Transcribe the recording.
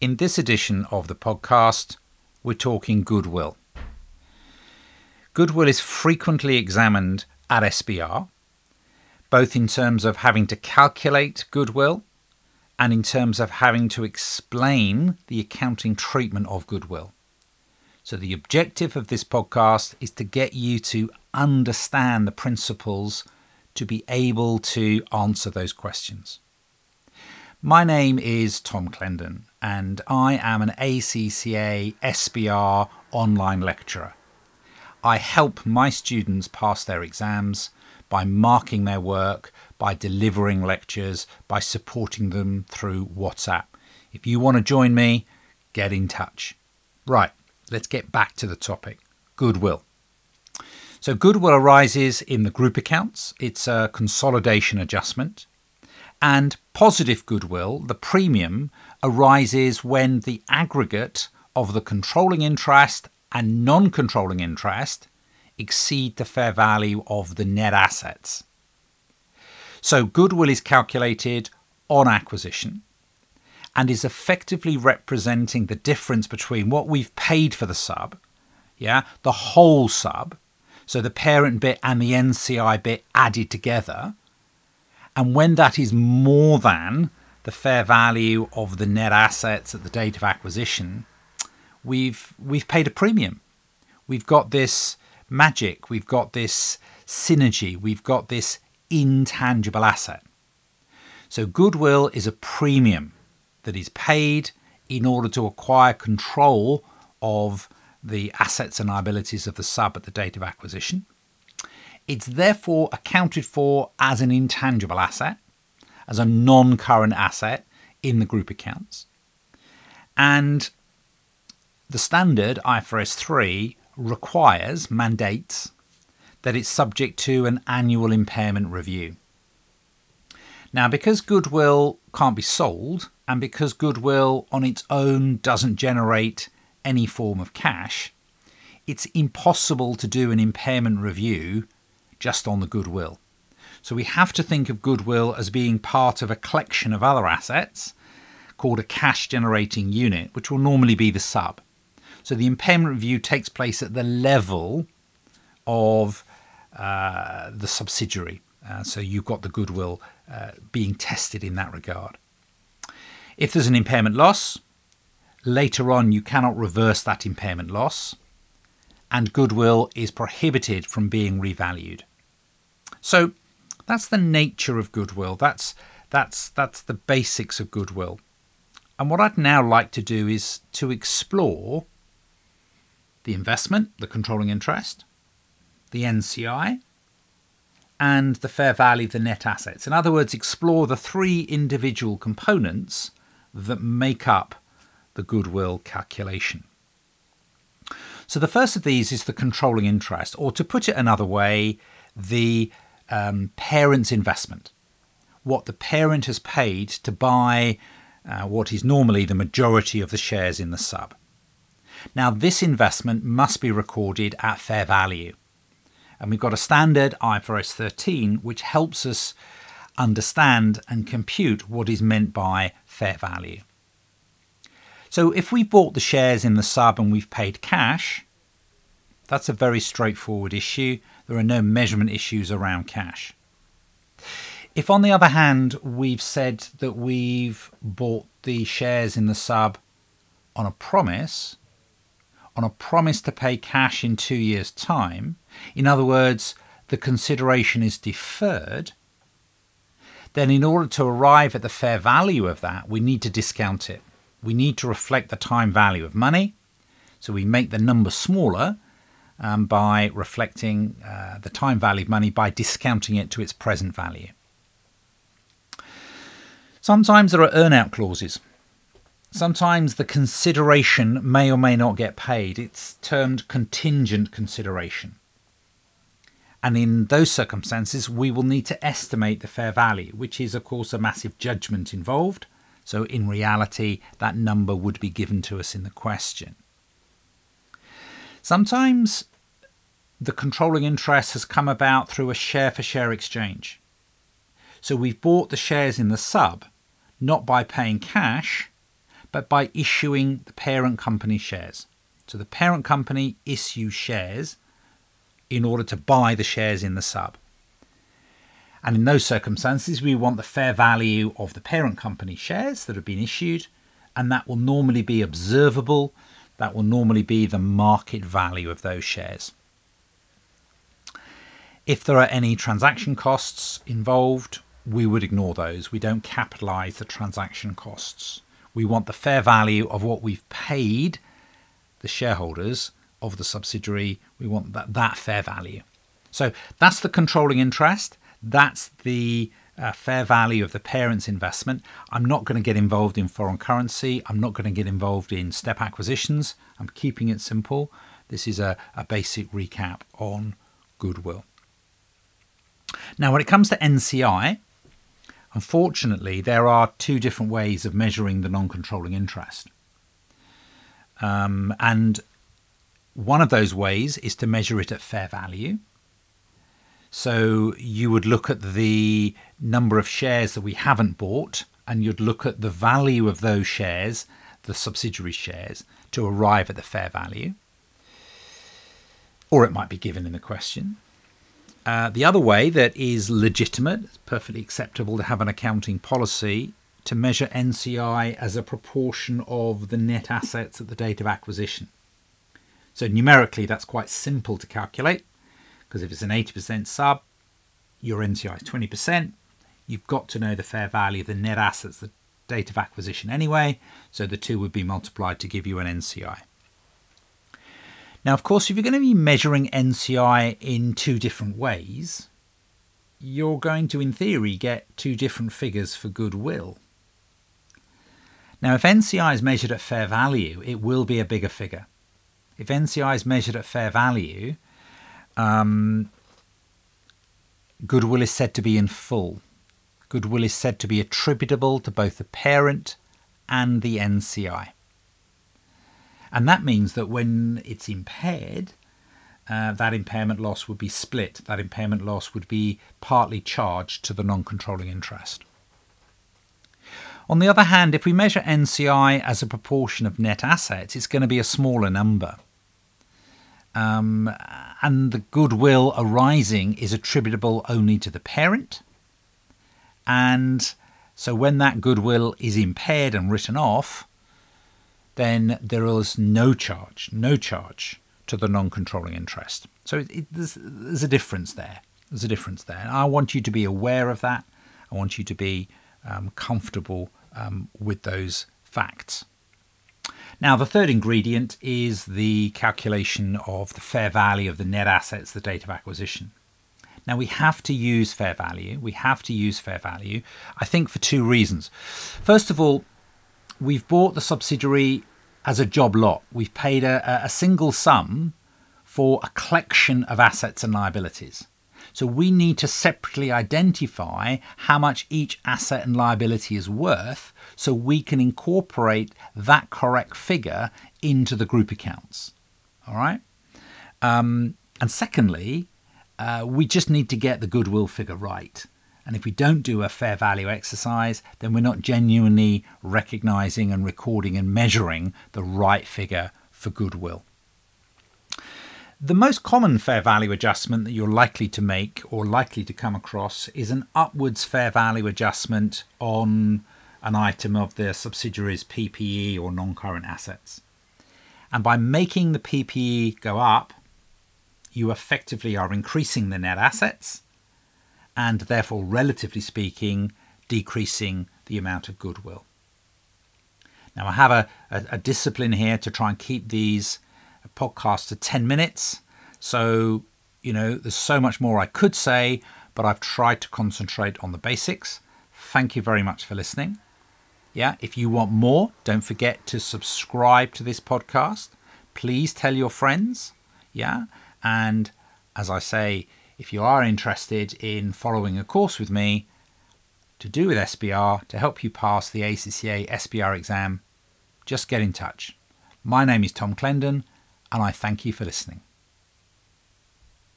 In this edition of the podcast, we're talking goodwill. Goodwill is frequently examined at SBR, both in terms of having to calculate goodwill and in terms of having to explain the accounting treatment of goodwill. So, the objective of this podcast is to get you to understand the principles to be able to answer those questions. My name is Tom Clendon, and I am an ACCA SBR online lecturer. I help my students pass their exams by marking their work, by delivering lectures, by supporting them through WhatsApp. If you want to join me, get in touch. Right, let's get back to the topic goodwill. So, goodwill arises in the group accounts, it's a consolidation adjustment. And positive goodwill, the premium, arises when the aggregate of the controlling interest and non controlling interest exceed the fair value of the net assets. So, goodwill is calculated on acquisition and is effectively representing the difference between what we've paid for the sub, yeah, the whole sub, so the parent bit and the NCI bit added together, and when that is more than the fair value of the net assets at the date of acquisition, we've we've paid a premium. We've got this magic, we've got this synergy, we've got this intangible asset. So goodwill is a premium that is paid in order to acquire control of the assets and liabilities of the sub at the date of acquisition. It's therefore accounted for as an intangible asset, as a non current asset in the group accounts. And the standard IFRS 3 requires, mandates, that it's subject to an annual impairment review. Now, because goodwill can't be sold, and because goodwill on its own doesn't generate any form of cash, it's impossible to do an impairment review just on the goodwill. So we have to think of goodwill as being part of a collection of other assets called a cash generating unit, which will normally be the sub. So the impairment review takes place at the level of uh, the subsidiary. Uh, so you've got the goodwill uh, being tested in that regard. If there's an impairment loss, later on you cannot reverse that impairment loss, and goodwill is prohibited from being revalued. So that's the nature of goodwill. That's that's that's the basics of goodwill. And what I'd now like to do is to explore the investment, the controlling interest, the NCI, and the fair value of the net assets. In other words, explore the three individual components that make up the goodwill calculation. So the first of these is the controlling interest, or to put it another way, the um, parent's investment, what the parent has paid to buy uh, what is normally the majority of the shares in the sub. Now, this investment must be recorded at fair value. And we've got a standard IFRS 13 which helps us understand and compute what is meant by fair value. So, if we bought the shares in the sub and we've paid cash, that's a very straightforward issue. There are no measurement issues around cash. If, on the other hand, we've said that we've bought the shares in the sub on a promise, on a promise to pay cash in two years' time, in other words, the consideration is deferred, then in order to arrive at the fair value of that, we need to discount it. We need to reflect the time value of money. So we make the number smaller um, by reflecting uh, the time value of money by discounting it to its present value. Sometimes there are earnout clauses. Sometimes the consideration may or may not get paid. It's termed contingent consideration. And in those circumstances, we will need to estimate the fair value, which is, of course, a massive judgment involved. So, in reality, that number would be given to us in the question. Sometimes the controlling interest has come about through a share for share exchange. So we've bought the shares in the sub not by paying cash, but by issuing the parent company shares. So the parent company issues shares in order to buy the shares in the sub. And in those circumstances, we want the fair value of the parent company shares that have been issued, and that will normally be observable. That will normally be the market value of those shares. If there are any transaction costs involved, we would ignore those. We don't capitalize the transaction costs. We want the fair value of what we've paid the shareholders of the subsidiary. We want that, that fair value. So that's the controlling interest. That's the uh, fair value of the parent's investment. I'm not going to get involved in foreign currency. I'm not going to get involved in step acquisitions. I'm keeping it simple. This is a, a basic recap on goodwill. Now, when it comes to NCI, unfortunately, there are two different ways of measuring the non controlling interest. Um, and one of those ways is to measure it at fair value. So you would look at the number of shares that we haven't bought, and you'd look at the value of those shares, the subsidiary shares, to arrive at the fair value. Or it might be given in the question. Uh, the other way that is legitimate, it's perfectly acceptable to have an accounting policy to measure NCI as a proportion of the net assets at the date of acquisition. So numerically, that's quite simple to calculate because if it's an 80% sub, your NCI is 20%. You've got to know the fair value of the net assets, at the date of acquisition anyway, so the two would be multiplied to give you an NCI. Now, of course, if you're going to be measuring NCI in two different ways, you're going to, in theory, get two different figures for goodwill. Now, if NCI is measured at fair value, it will be a bigger figure. If NCI is measured at fair value, um, goodwill is said to be in full. Goodwill is said to be attributable to both the parent and the NCI. And that means that when it's impaired, uh, that impairment loss would be split. That impairment loss would be partly charged to the non controlling interest. On the other hand, if we measure NCI as a proportion of net assets, it's going to be a smaller number. Um, and the goodwill arising is attributable only to the parent. And so when that goodwill is impaired and written off, then there is no charge, no charge to the non controlling interest. So it, it, there's, there's, a difference there. There's a difference there. And I want you to be aware of that. I want you to be um, comfortable um, with those facts. Now, the third ingredient is the calculation of the fair value of the net assets, the date of acquisition. Now, we have to use fair value. We have to use fair value, I think, for two reasons. First of all, we've bought the subsidiary as a job lot. We've paid a, a single sum for a collection of assets and liabilities. So we need to separately identify how much each asset and liability is worth so we can incorporate that correct figure into the group accounts. All right. Um, and secondly, uh, we just need to get the goodwill figure right. And if we don't do a fair value exercise, then we're not genuinely recognizing and recording and measuring the right figure for goodwill. The most common fair value adjustment that you're likely to make or likely to come across is an upwards fair value adjustment on an item of the subsidiary's PPE or non current assets. And by making the PPE go up, you effectively are increasing the net assets and therefore, relatively speaking, decreasing the amount of goodwill. Now, I have a, a, a discipline here to try and keep these podcasts to 10 minutes. So, you know, there's so much more I could say, but I've tried to concentrate on the basics. Thank you very much for listening. Yeah, if you want more, don't forget to subscribe to this podcast. Please tell your friends. Yeah, and as I say, if you are interested in following a course with me to do with SBR to help you pass the ACCA SBR exam, just get in touch. My name is Tom Clendon, and I thank you for listening.